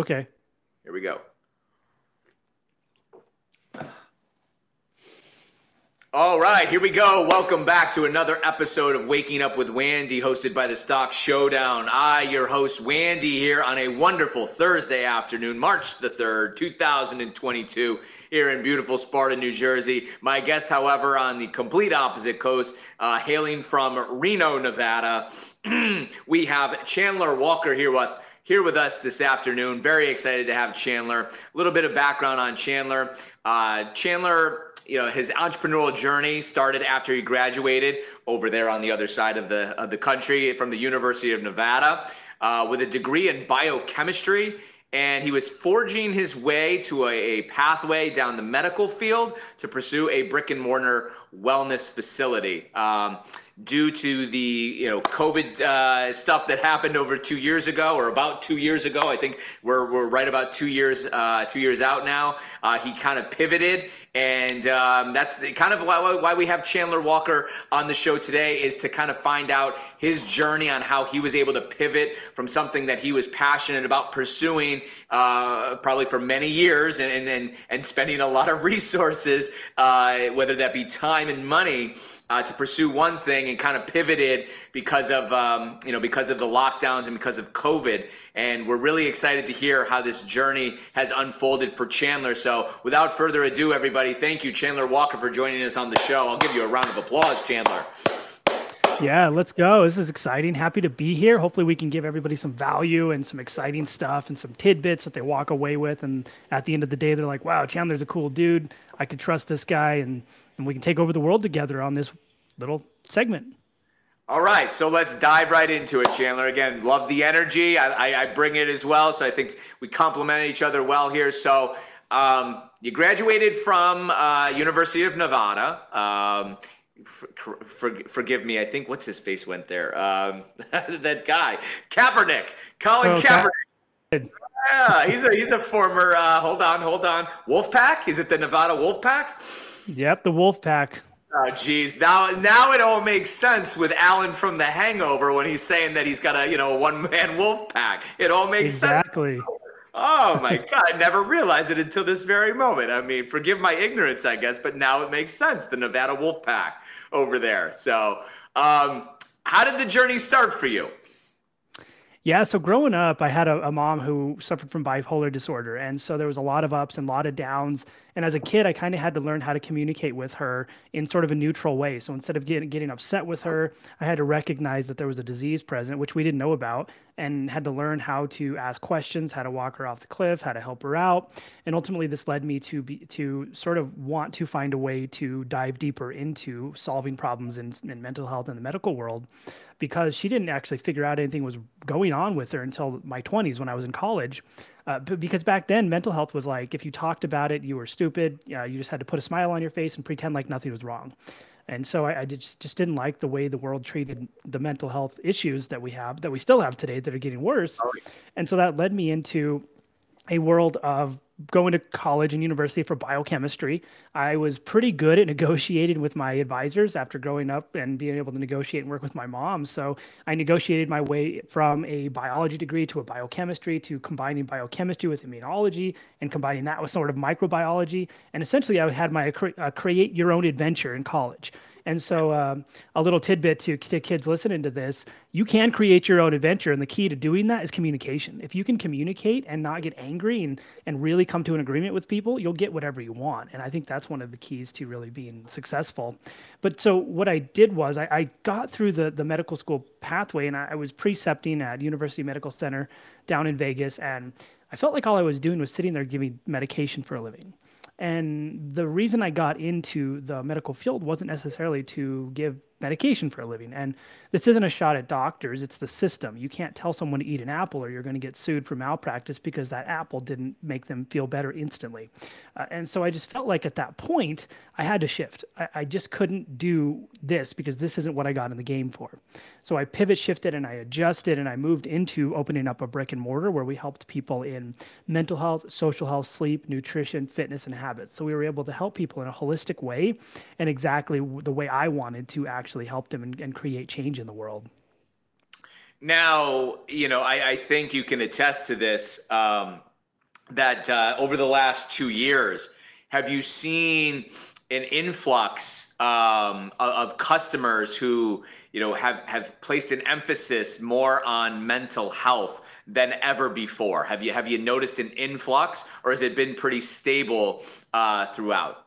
Okay. Here we go. All right, here we go. Welcome back to another episode of Waking Up with Wandy, hosted by the Stock Showdown. I, your host, Wandy, here on a wonderful Thursday afternoon, March the 3rd, 2022, here in beautiful Sparta, New Jersey. My guest, however, on the complete opposite coast, uh, hailing from Reno, Nevada, we have Chandler Walker here with here with us this afternoon. Very excited to have Chandler. A little bit of background on Chandler. Uh, Chandler you know his entrepreneurial journey started after he graduated over there on the other side of the of the country from the University of Nevada uh, with a degree in biochemistry. And he was forging his way to a, a pathway down the medical field to pursue a brick and mortar wellness facility. Um, due to the you know COVID uh, stuff that happened over two years ago, or about two years ago. I think we're, we're right about two years uh, two years out now. Uh, he kind of pivoted, and um, that's the, kind of why, why we have Chandler Walker on the show today is to kind of find out his journey on how he was able to pivot from something that he was passionate about pursuing, uh, probably for many years, and and and spending a lot of resources, uh, whether that be time and money uh, to pursue one thing and kind of pivoted because of um, you know because of the lockdowns and because of COVID. And we're really excited to hear how this journey has unfolded for Chandler. So without further ado, everybody, thank you, Chandler Walker, for joining us on the show. I'll give you a round of applause, Chandler. Yeah, let's go. This is exciting. Happy to be here. Hopefully, we can give everybody some value and some exciting stuff and some tidbits that they walk away with. And at the end of the day, they're like, wow, Chandler's a cool dude. I could trust this guy. And and we can take over the world together on this little segment. All right, so let's dive right into it, Chandler. Again, love the energy. I, I, I bring it as well, so I think we complement each other well here. So, um, you graduated from uh, University of Nevada. Um, for, for, forgive me. I think what's his face went there. Um, that guy, Kaepernick, Colin oh, Kaepernick. Yeah, he's a he's a former. Uh, hold on, hold on. Wolfpack. Is it the Nevada Wolfpack? Yep, the wolf pack. Oh, geez. Now, now it all makes sense with Alan from The Hangover when he's saying that he's got a, you know, one man wolf pack. It all makes exactly. sense. Exactly. Oh my God! I never realized it until this very moment. I mean, forgive my ignorance, I guess, but now it makes sense. The Nevada Wolf Pack over there. So, um, how did the journey start for you? Yeah, so growing up, I had a, a, mom who suffered from bipolar disorder. And so there was a lot of ups and a lot of downs. And as a kid, I kind of had to learn how to communicate with her in sort of a neutral way. So instead of getting, getting upset with her, I had to recognize that there was a disease present, which we didn't know about, and had to learn how to ask questions, how to walk her off the cliff, how to help her out. And ultimately, this led me to be to sort of want to find a way to dive deeper into solving problems in, in mental health in the medical world because she didn't actually figure out anything was going on with her until my 20s when I was in college. Uh, because back then, mental health was like if you talked about it, you were stupid. Uh, you just had to put a smile on your face and pretend like nothing was wrong. And so I, I just, just didn't like the way the world treated the mental health issues that we have, that we still have today, that are getting worse. And so that led me into a world of going to college and university for biochemistry. I was pretty good at negotiating with my advisors after growing up and being able to negotiate and work with my mom. So I negotiated my way from a biology degree to a biochemistry to combining biochemistry with immunology and combining that with sort of microbiology. And essentially, I had my uh, create your own adventure in college. And so, um, a little tidbit to, to kids listening to this you can create your own adventure. And the key to doing that is communication. If you can communicate and not get angry and, and really come to an agreement with people, you'll get whatever you want. And I think that's one of the keys to really being successful. But so, what I did was I, I got through the, the medical school pathway and I, I was precepting at University Medical Center down in Vegas. And I felt like all I was doing was sitting there giving medication for a living. And the reason I got into the medical field wasn't necessarily to give medication for a living. And this isn't a shot at doctors, it's the system. You can't tell someone to eat an apple or you're going to get sued for malpractice because that apple didn't make them feel better instantly. Uh, and so I just felt like at that point, I had to shift. I, I, just couldn't do this because this isn't what I got in the game for. So I pivot shifted and I adjusted and I moved into opening up a brick and mortar where we helped people in mental health, social health, sleep, nutrition, fitness, and habits. So we were able to help people in a holistic way and exactly the way I wanted to actually help them and, and create change in the world. Now, you know, I, I think you can attest to this. Um, that uh, over the last two years, have you seen an influx um, of customers who you know have have placed an emphasis more on mental health than ever before? Have you have you noticed an influx, or has it been pretty stable uh, throughout?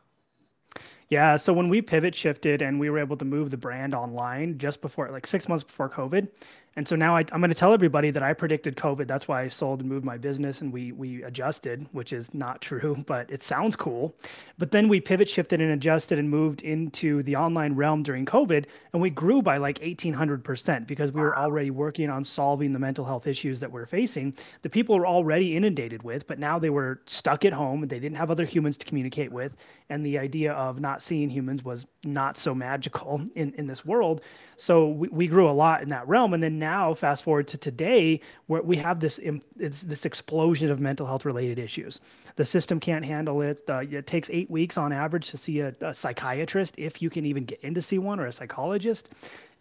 Yeah, so when we pivot shifted and we were able to move the brand online just before, like six months before COVID, and so now I, am going to tell everybody that I predicted COVID. That's why I sold and moved my business and we we adjusted, which is not true, but it sounds cool. But then we pivot shifted and adjusted and moved into the online realm during COVID, and we grew by like 1800% because we were already working on solving the mental health issues that we're facing. The people were already inundated with, but now they were stuck at home and they didn't have other humans to communicate with, and the idea of not seeing humans was not so magical in in this world. So we, we grew a lot in that realm, and then now fast forward to today where we have this this explosion of mental health related issues. The system can't handle it. Uh, it takes eight weeks on average to see a, a psychiatrist if you can even get in to see one or a psychologist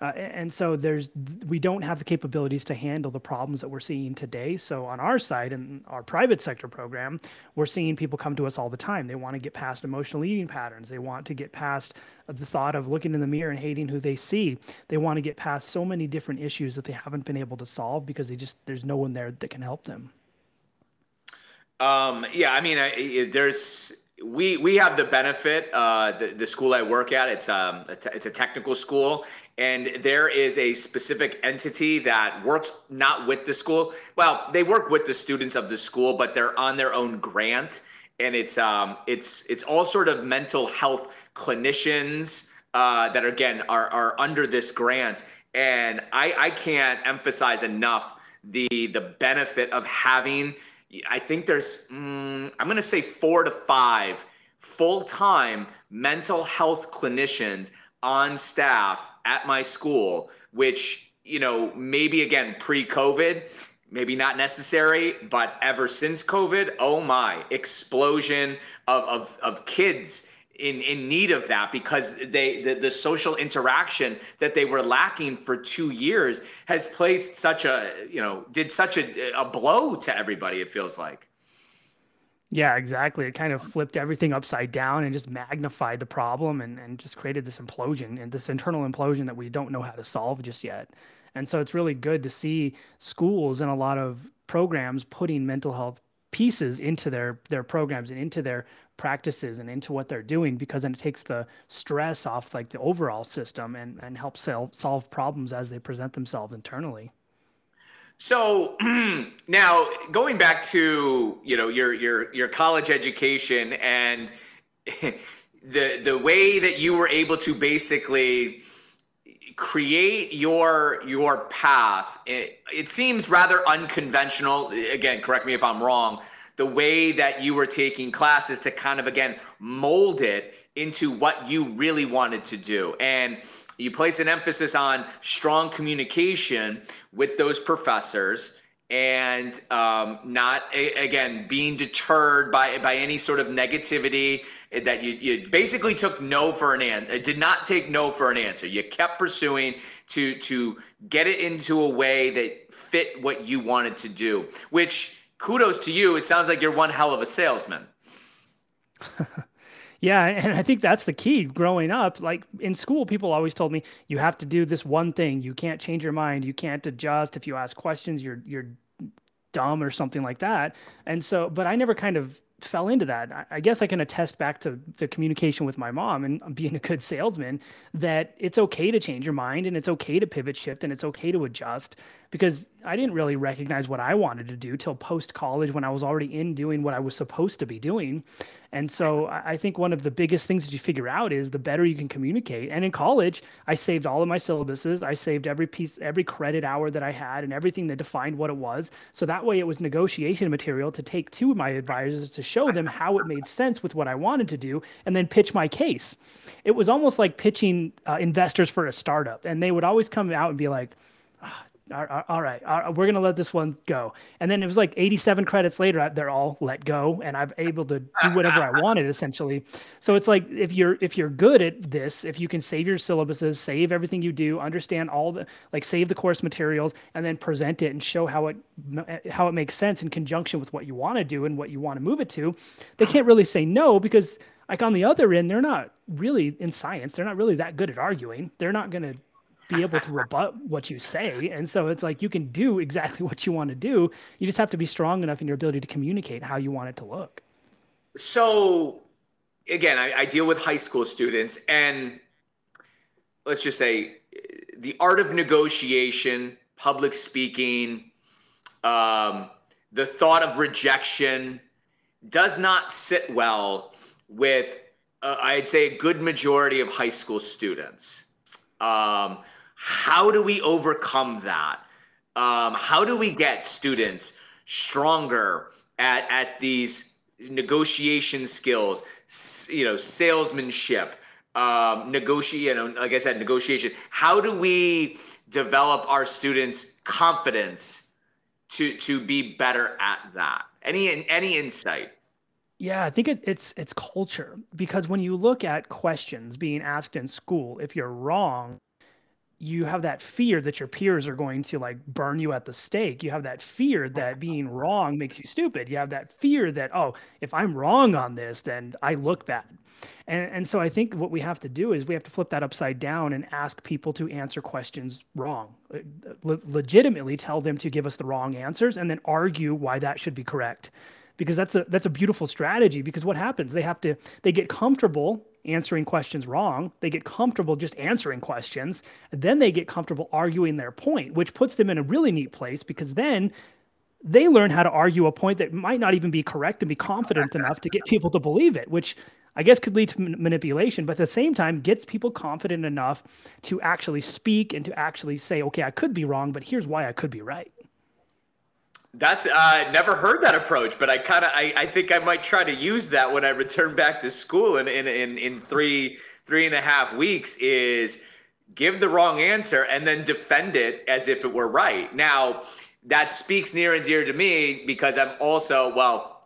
uh, and so there's we don't have the capabilities to handle the problems that we're seeing today. So on our side and our private sector program, we're seeing people come to us all the time. They want to get past emotional eating patterns. They want to get past the thought of looking in the mirror and hating who they see. They want to get past so many different issues that they haven't been able to solve because they just there's no one there that can help them. Um, yeah, I mean, I, there's we we have the benefit. Uh, the, the school I work at, it's um, a it's a technical school, and there is a specific entity that works not with the school. Well, they work with the students of the school, but they're on their own grant, and it's um it's it's all sort of mental health clinicians uh, that again are are under this grant, and I I can't emphasize enough the the benefit of having. I think there's mm, I'm going to say four to five full time mental health clinicians on staff at my school, which, you know, maybe again pre COVID, maybe not necessary, but ever since COVID, oh my, explosion of, of, of kids in, in need of that because they the, the social interaction that they were lacking for two years has placed such a you know did such a, a blow to everybody it feels like yeah, exactly. It kind of flipped everything upside down and just magnified the problem and, and just created this implosion and this internal implosion that we don't know how to solve just yet. And so it's really good to see schools and a lot of programs putting mental health pieces into their their programs and into their practices and into what they're doing because then it takes the stress off like the overall system and and helps solve problems as they present themselves internally. So now going back to you know your your your college education and the the way that you were able to basically create your your path it, it seems rather unconventional again correct me if i'm wrong the way that you were taking classes to kind of again mold it into what you really wanted to do. And you place an emphasis on strong communication with those professors and um, not again being deterred by by any sort of negativity that you, you basically took no for an answer did not take no for an answer. You kept pursuing to to get it into a way that fit what you wanted to do which kudos to you it sounds like you're one hell of a salesman Yeah, and I think that's the key growing up. Like in school, people always told me you have to do this one thing. You can't change your mind. You can't adjust. If you ask questions, you're you're dumb or something like that. And so, but I never kind of fell into that. I guess I can attest back to the communication with my mom and being a good salesman that it's okay to change your mind and it's okay to pivot shift and it's okay to adjust because I didn't really recognize what I wanted to do till post college when I was already in doing what I was supposed to be doing. And so I think one of the biggest things that you figure out is the better you can communicate. And in college, I saved all of my syllabuses. I saved every piece, every credit hour that I had and everything that defined what it was. So that way it was negotiation material to take to my advisors to show them how it made sense with what I wanted to do and then pitch my case. It was almost like pitching uh, investors for a startup. And they would always come out and be like, oh, all right, all right we're to let this one go. And then it was like 87 credits later, they're all let go and I'm able to do whatever I wanted essentially. So it's like, if you're, if you're good at this, if you can save your syllabuses, save everything you do, understand all the, like save the course materials and then present it and show how it, eh, how it makes sense in conjunction with what you want to do and what you want to move it to, they can't really say no because like on the other end, they're not really in science. They're not really that good at arguing. They're not to be able to rebut what you say. And so it's like you can do exactly what you want to do. You just have to be strong enough in your ability to communicate how you want it to look. So, again, I, I deal with high school students, and let's just say the art of negotiation, public speaking, um, the thought of rejection does not sit well with, uh, I'd say, a good majority of high school students. Um, how do we overcome that? Um, how do we get students stronger at, at these negotiation skills, you know, salesmanship, um, negotiate, you know, like I said, negotiation. How do we develop our students' confidence to to be better at that? Any any insight? Yeah, I think it, it's it's culture because when you look at questions being asked in school, if you're wrong, you have that fear that your peers are going to like burn you at the stake. You have that fear that being wrong makes you stupid. You have that fear that, oh, if I'm wrong on this, then I look bad. And, and so I think what we have to do is we have to flip that upside down and ask people to answer questions wrong. Uh, Le- legitimately tell them to give us the wrong answers and then argue why that should be correct. Because that's a that's a beautiful strategy because what happens? They have to they get comfortable answering questions wrong. They get comfortable just answering questions. Then they get comfortable arguing their point, which puts them in a really neat place because then they learn how to argue a point that might not even be correct and be confident enough to get people to believe it, which I guess could lead to manipulation, but at the same time gets people confident enough to actually speak and to actually say, okay, I could be wrong, but here's why I could be right. That's uh, never heard that approach, but I kind of I, I think I might try to use that when I return back to school in in in, in three three and a half weeks. Is give the wrong answer and then defend it as if it were right. Now that speaks near and dear to me because I'm also well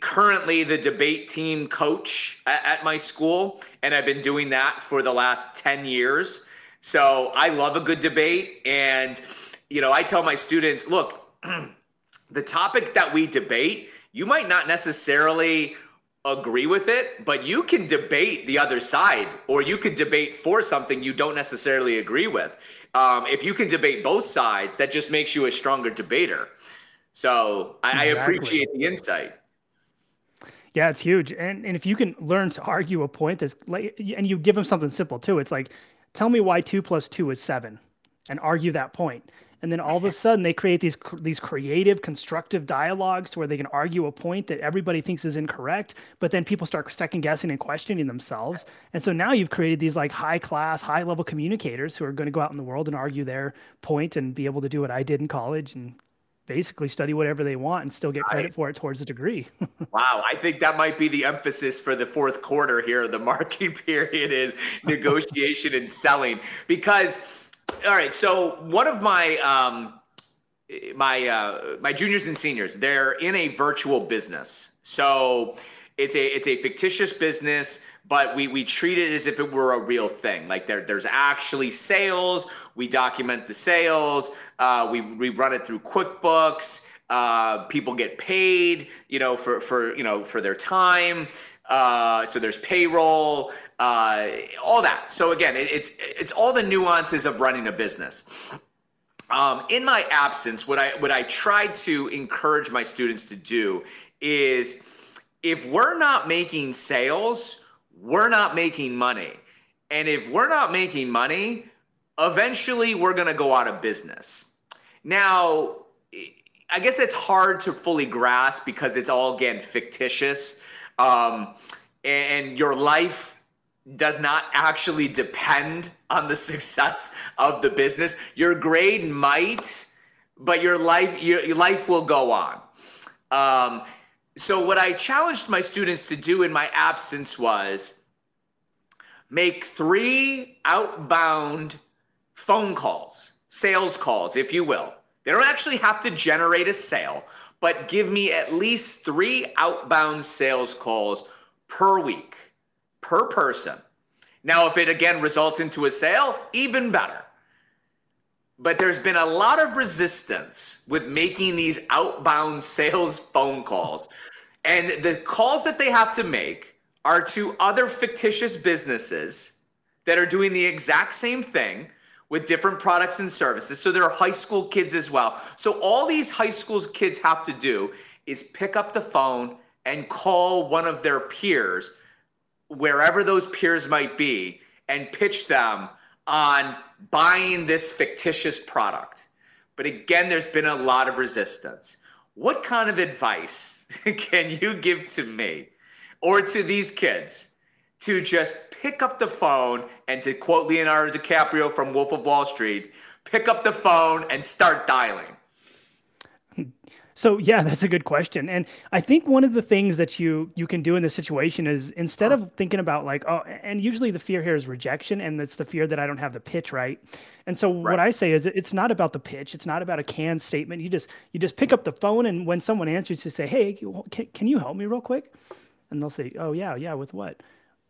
currently the debate team coach at, at my school, and I've been doing that for the last ten years. So I love a good debate, and you know I tell my students, look the topic that we debate, you might not necessarily agree with it, but you can debate the other side or you could debate for something you don't necessarily agree with. Um, if you can debate both sides, that just makes you a stronger debater. So I, exactly. I appreciate the insight. Yeah, it's huge. And and if you can learn to argue a point that's like, and you give them something simple too, it's like, tell me why two plus two is seven, and argue that point and then all of a sudden they create these these creative constructive dialogues to where they can argue a point that everybody thinks is incorrect but then people start second guessing and questioning themselves and so now you've created these like high class high level communicators who are going to go out in the world and argue their point and be able to do what i did in college and basically study whatever they want and still get credit for it towards a degree. wow, I think that might be the emphasis for the fourth quarter here. The marking period is negotiation and selling because all right. So one of my um, my uh, my juniors and seniors, they're in a virtual business. So it's a it's a fictitious business, but we we treat it as if it were a real thing. Like there there's actually sales. We document the sales. Uh, we we run it through QuickBooks. Uh, people get paid, you know, for for you know for their time. Uh, so there's payroll, uh, all that. So again, it, it's it's all the nuances of running a business. Um, in my absence, what I what I try to encourage my students to do is, if we're not making sales, we're not making money, and if we're not making money, eventually we're going to go out of business. Now, I guess it's hard to fully grasp because it's all again fictitious um, and your life does not actually depend on the success of the business. Your grade might, but your life your, your life will go on. Um, so what I challenged my students to do in my absence was make three outbound phone calls sales calls, if you will. They don't actually have to generate a sale, but give me at least three outbound sales calls per week, per person. Now, if it again results into a sale, even better. But there's been a lot of resistance with making these outbound sales phone calls. And the calls that they have to make are to other fictitious businesses that are doing the exact same thing with different products and services. So there are high school kids as well. So all these high school kids have to do is pick up the phone and call one of their peers, wherever those peers might be, and pitch them on buying this fictitious product. But again, there's been a lot of resistance. What kind of advice can you give to me or to these kids to just pick up the phone and to quote Leonardo DiCaprio from Wolf of Wall Street, pick up the phone and start dialing? So yeah, that's a good question. And I think one of the things that you you can do in this situation is instead of thinking about like oh and usually the fear here is rejection and it's the fear that I don't have the pitch right. And so right. what I say is it's not about the pitch, it's not about a canned statement. You just you just pick up the phone and when someone answers you say, "Hey, can, can you help me real quick?" And they'll say, "Oh yeah, yeah, with what?"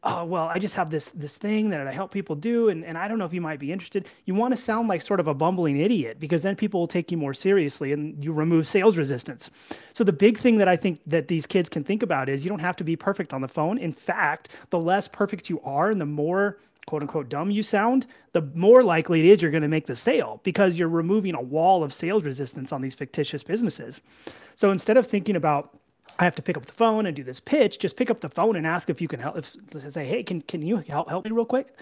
Oh well i just have this this thing that i help people do and, and i don't know if you might be interested. You want to sound like sort of a bumbling idiot because then people will take you more seriously and you remove sales resistance. So the big thing that i think that these kids can think about is you don't have to be perfect on the phone. In fact the less perfect you are and the more quote unquote dumb you sound the more likely it is you're going to make the sale because you're removing a wall of sales resistance on these fictitious businesses. So instead of thinking about I have to pick up the phone and do this pitch. Just pick up the phone and ask if you can help. If, say, hey, can can you help help me real quick?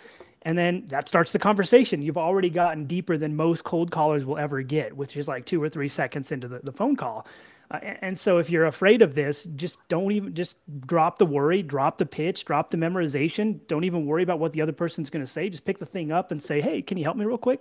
And then that starts the conversation. You've already gotten deeper than most cold callers will ever get, which is like two or three seconds into the, the phone call. Uh, and so if you're afraid of this, just don't even just drop the worry, drop the pitch, drop the memorization. Don't even worry about what the other person's going to say. Just pick the thing up and say, "Hey, can you help me real quick?"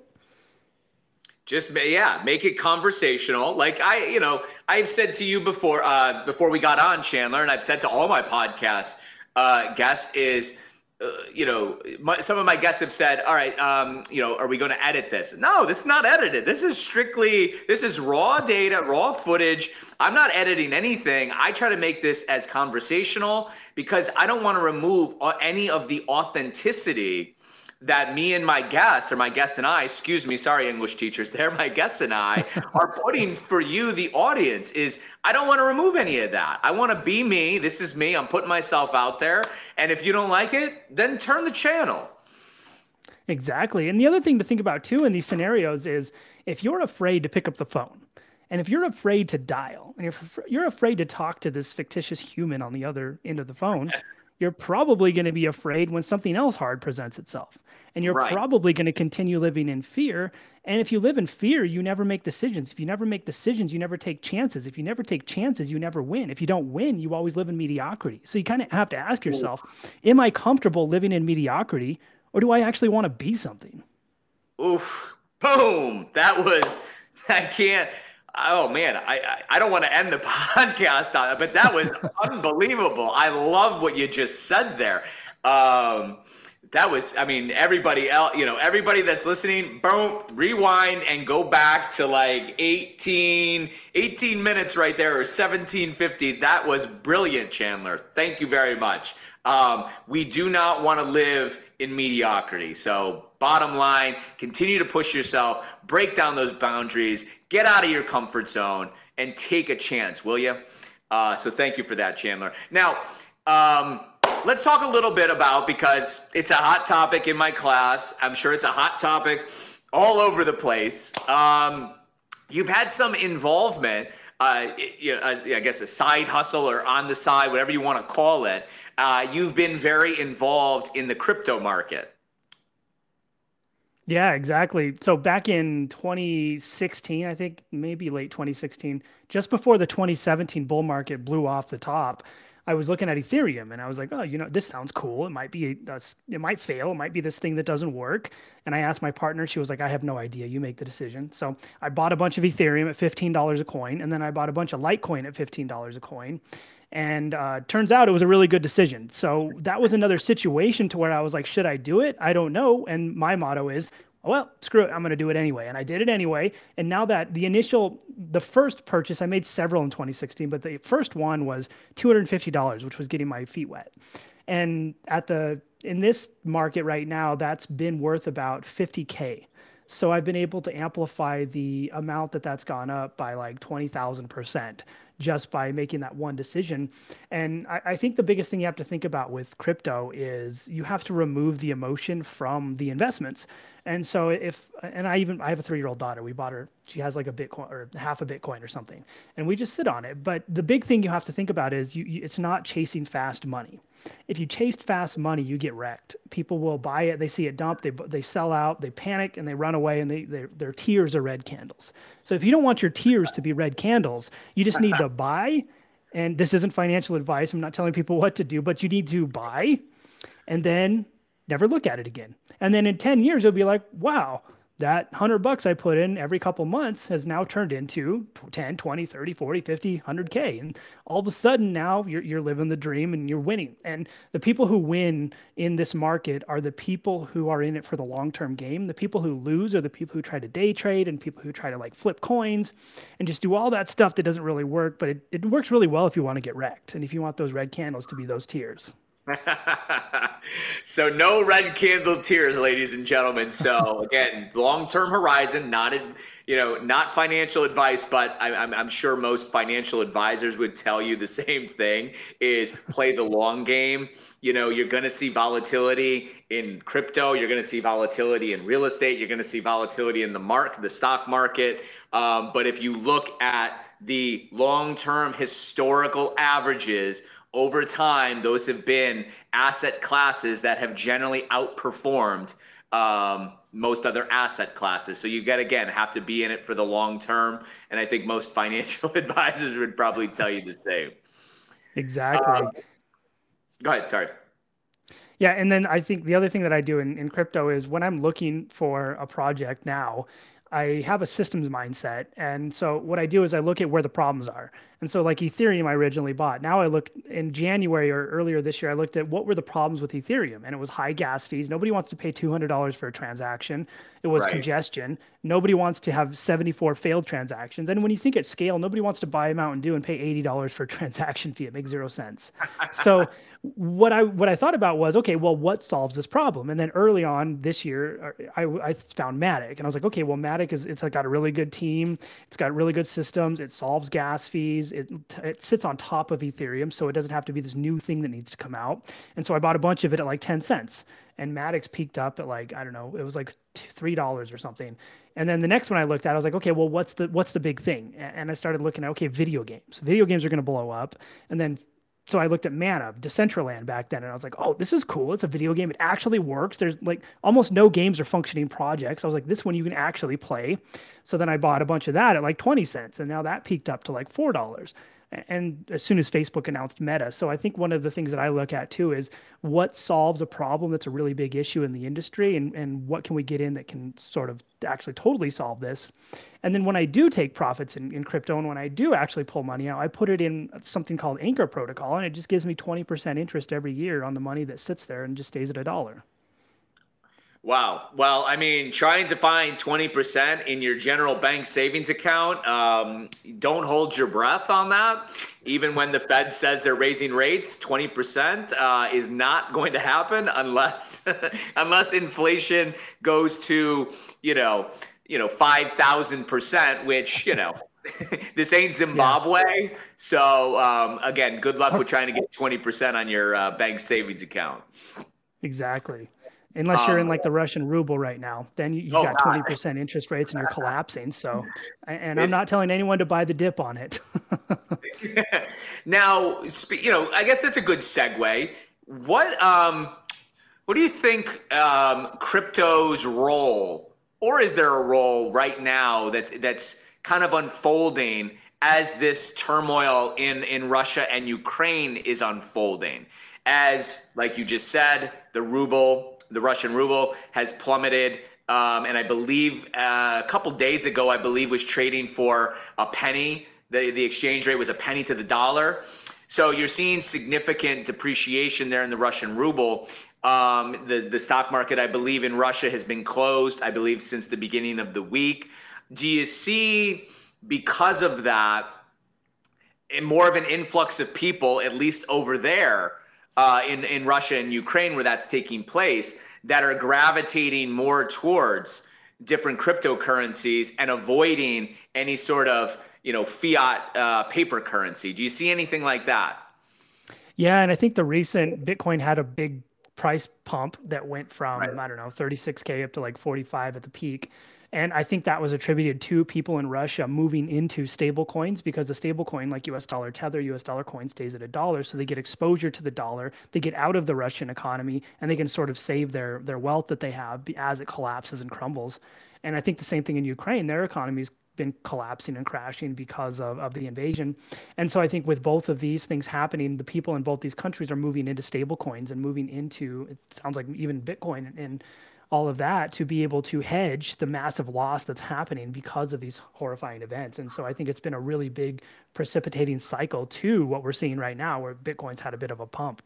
Just yeah make it conversational. Like i you know i've said to you before uh before we got on chandler and i've said to all my podcast uh guests is uh, you know my, some of my guests have said all right um you know are we going to edit this? No this is not edited. This is strictly this is raw data raw footage. I'm not editing anything. I try to make this as conversational because i don't want to remove any of the authenticity that me and my guests, or my guests and I, excuse me, sorry, English teachers, they're my guests and I are putting for you, the audience, is I don't want to remove any of that. I want to be me. This is me. I'm putting myself out there. And if you don't like it, then turn the channel. Exactly. And the other thing to think about too in these scenarios is if you're afraid to pick up the phone, and if you're afraid to dial, and if you're afraid to talk to this fictitious human on the other end of the phone, you're probably going to be afraid when something else hard presents itself. And you're right. probably going to continue living in fear. And if you live in fear, you never make decisions. If you never make decisions, you never take chances. If you never take chances, you never win. If you don't win, you always live in mediocrity. So you kind of have to ask yourself, am I comfortable living in mediocrity or do I actually want to be something? Oof. Boom. That was, I can't Oh man, I I don't want to end the podcast on it, but that was unbelievable. I love what you just said there. Um, that was, I mean, everybody else, you know, everybody that's listening, boom, rewind and go back to like 18, 18 minutes right there or 1750. That was brilliant, Chandler. Thank you very much. Um, we do not want to live in mediocrity. So, bottom line, continue to push yourself, break down those boundaries, get out of your comfort zone, and take a chance, will you? Uh, so, thank you for that, Chandler. Now, um, let's talk a little bit about because it's a hot topic in my class. I'm sure it's a hot topic all over the place. Um, you've had some involvement. Uh, I guess a side hustle or on the side, whatever you want to call it, uh, you've been very involved in the crypto market. Yeah, exactly. So back in 2016, I think maybe late 2016, just before the 2017 bull market blew off the top, I was looking at Ethereum and I was like, oh, you know, this sounds cool. It might be, it might fail. It might be this thing that doesn't work. And I asked my partner, she was like, I have no idea. You make the decision. So I bought a bunch of Ethereum at $15 a coin. And then I bought a bunch of Litecoin at $15 a coin. And uh, turns out it was a really good decision. So that was another situation to where I was like, should I do it? I don't know. And my motto is, well, screw it, I'm going to do it anyway. And I did it anyway. And now that the initial, the first purchase, I made several in 2016, but the first one was $250, which was getting my feet wet. And at the, in this market right now, that's been worth about 50K. So I've been able to amplify the amount that that's gone up by like 20,000% just by making that one decision. And I, I, think the biggest thing you have to think about with crypto is you have to remove the emotion from the investments. And so if and I even I have a three year old daughter. We bought her. She has like a Bitcoin or half a Bitcoin or something, and we just sit on it. But the big thing you have to think about is you, you it's not chasing fast money. If you chase fast money, you get wrecked. People will buy it. They see it dump. They they sell out. They panic and they run away. And they, they their tears are red candles. So if you don't want your tears to be red candles, you just need to buy. And this isn't financial advice. I'm not telling people what to do, but you need to buy and then never look at it again. And then in 10 years, you'll be like, wow, that 100 bucks I put in every couple months has now turned into 10, 20, 30, 40, 50, 100K. And all of a sudden now you're, you're living the dream and you're winning. And the people who win in this market are the people who are in it for the long-term game. The people who lose are the people who try to day trade and people who try to like flip coins and just do all that stuff that doesn't really work. But it, it works really well if you want to get wrecked. And if you want those red candles to be those tears. so no red candle tears, ladies and gentlemen. So again, long-term horizon, not you know, not financial advice, but I'm, I'm sure most financial advisors would tell you the same thing: is play the long game. You know, you're going to see volatility in crypto. You're going to see volatility in real estate. You're going to see volatility in the market, the stock market. Um, but if you look at the long-term historical averages over time, those have been asset classes that have generally outperformed um, most other asset classes. So you got again have to be in it for the long term, and I think most financial advisors would probably tell you the same. Exactly. Um, go ahead. Sorry. Yeah, and then I think the other thing that I do in, in crypto is when I'm looking for a project now, I have a systems mindset. And so what I do is I look at where the problems are. And so like Ethereum I originally bought. Now I look in January or earlier this year, I looked at what were the problems with Ethereum and it was high gas fees. Nobody wants to pay $200 for a transaction. It was right. congestion. Nobody wants to have 74 failed transactions. And when you think at scale, nobody wants to buy a Mountain Dew and pay $80 for a transaction fee. It makes zero sense. so what I what I thought about was okay, well, what solves this problem? And then early on this year, uh, I, I found Matic, and I was like, okay, well, Matic is it's got a really good team, it's got really good systems, it solves gas fees, it it sits on top of Ethereum, so it doesn't have to be this new thing that needs to come out. And so I bought a bunch of it at like ten cents, and Matic's peaked up at like I don't know, it was like three dollars or something. And then the next one I looked at, I was like, okay, well, what's the what's the big thing? And I started looking at okay, video games. Video games are going to blow up, and then so I looked at Mana, Decentraland back then, and I was like, oh, this is cool. It's a video game. It actually works. There's like almost no games or functioning projects. I was like, this one you can actually play. So then I bought a bunch of that at like 20 cents, and now that peaked up to like $4 and as soon as Facebook announced Meta. So I think one of the things that I look at too is what solves a problem that's a really big issue in the industry and, and what can we get in that can sort of actually totally solve this. And then when I do take profits in, in crypto and when I do actually pull money out, I put it in something called Anchor Protocol and it just gives me 20% interest every year on the money that sits there and just stays at a dollar. Wow. Well, I mean, trying to find 20% in your general bank savings account, um, don't hold your breath on that. Even when the Fed says they're raising rates, 20% uh, is not going to happen unless unless inflation goes to, you know, you know, 5,000%, which, you know, this ain't Zimbabwe. So, um, again, good luck with trying to get 20% on your uh, bank savings account. Exactly. Unless you're in um, like the Russian ruble right now, then you, you oh, got twenty percent interest rates and you're collapsing. So, and I'm not telling anyone to buy the dip on it. now, you know, I guess that's a good segue. What um, what do you think um, crypto's role, or is there a role right now that's that's kind of unfolding as this turmoil in in Russia and Ukraine is unfolding? As like you just said, the ruble the Russian ruble has plummeted. Um, and I believe uh, a couple days ago, I believe was trading for a penny. The, the exchange rate was a penny to the dollar. So you're seeing significant depreciation there in the Russian ruble. Um, the the stock market, I believe, in Russia has been closed. I believe since the beginning of the week. Do you see because of that more of an influx of people, at least over there uh, in in Russia and Ukraine, where that's taking place, that are gravitating more towards different cryptocurrencies and avoiding any sort of you know fiat uh, paper currency. Do you see anything like that? Yeah, and I think the recent Bitcoin had a big price pump that went from right. I don't know 36k up to like 45 at the peak. And I think that was attributed to people in Russia moving into stable coins because the stable coin, like US dollar tether, US dollar coin stays at a dollar. So they get exposure to the dollar, they get out of the Russian economy, and they can sort of save their, their wealth that they have as it collapses and crumbles. And I think the same thing in Ukraine, their economy's been collapsing and crashing because of, of the invasion. And so I think with both of these things happening, the people in both these countries are moving into stable coins and moving into, it sounds like even Bitcoin and, and all of that to be able to hedge the massive loss that's happening because of these horrifying events. And so I think it's been a really big precipitating cycle to what we're seeing right now, where Bitcoin's had a bit of a pump.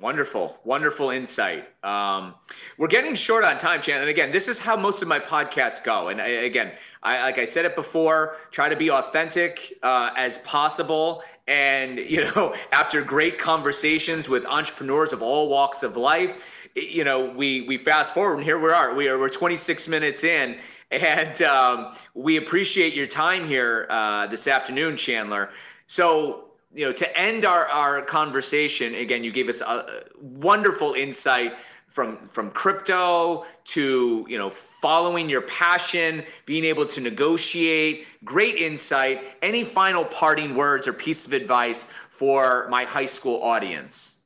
Wonderful, wonderful insight. Um, we're getting short on time, Chan. And again, this is how most of my podcasts go. And I, again, I, like I said it before, try to be authentic uh, as possible. And you know, after great conversations with entrepreneurs of all walks of life, you know, we we fast forward and here we are. We are we're 26 minutes in, and um, we appreciate your time here uh, this afternoon, Chandler. So you know, to end our, our conversation, again, you gave us a wonderful insight from from crypto to you know following your passion being able to negotiate great insight any final parting words or piece of advice for my high school audience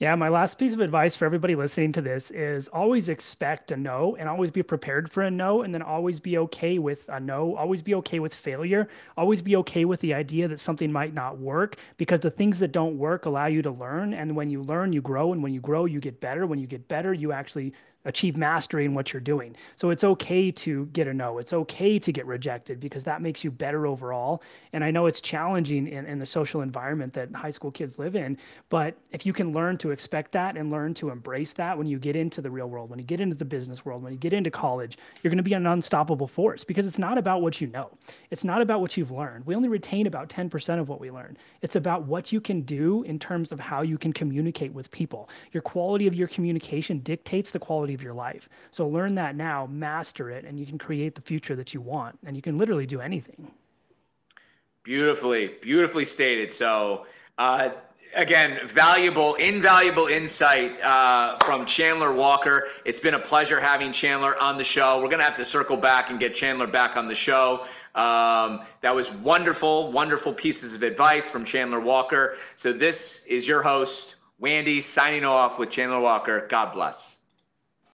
yeah, my last piece of advice for everybody listening to this is always expect a no and always be prepared for a no and then always be okay with a no, always be okay with failure, always be okay with the idea that something might not work because the things that don't work allow you to learn. And when you learn you grow. And when you grow you get better, when you get better you actually achieve mastery in what you're doing. So it's okay to get a no. It's okay to get rejected because that makes you better overall. And I know it's challenging in, in the social environment that high school kids live in, but if you can learn to expect that and learn to embrace that when you get into the real world, when you get into the business world, when you get into college, you're going to be an unstoppable force because it's not about what you know. It's not about what you've learned. We only retain about 10% of what we learn. It's about what you can do in terms of how you can communicate with people. Your quality of your communication dictates the quality of your life. So learn that now, master it, and you can create the future that you want. And you can literally do anything. Beautifully, beautifully stated. So, uh, again, valuable, invaluable insight uh, from Chandler Walker. It's been a pleasure having Chandler on the show. We're going to have to circle back and get Chandler back on the show. Um, that was wonderful, wonderful pieces of advice from Chandler Walker. So, this is your host, Wandy, signing off with Chandler Walker. God bless.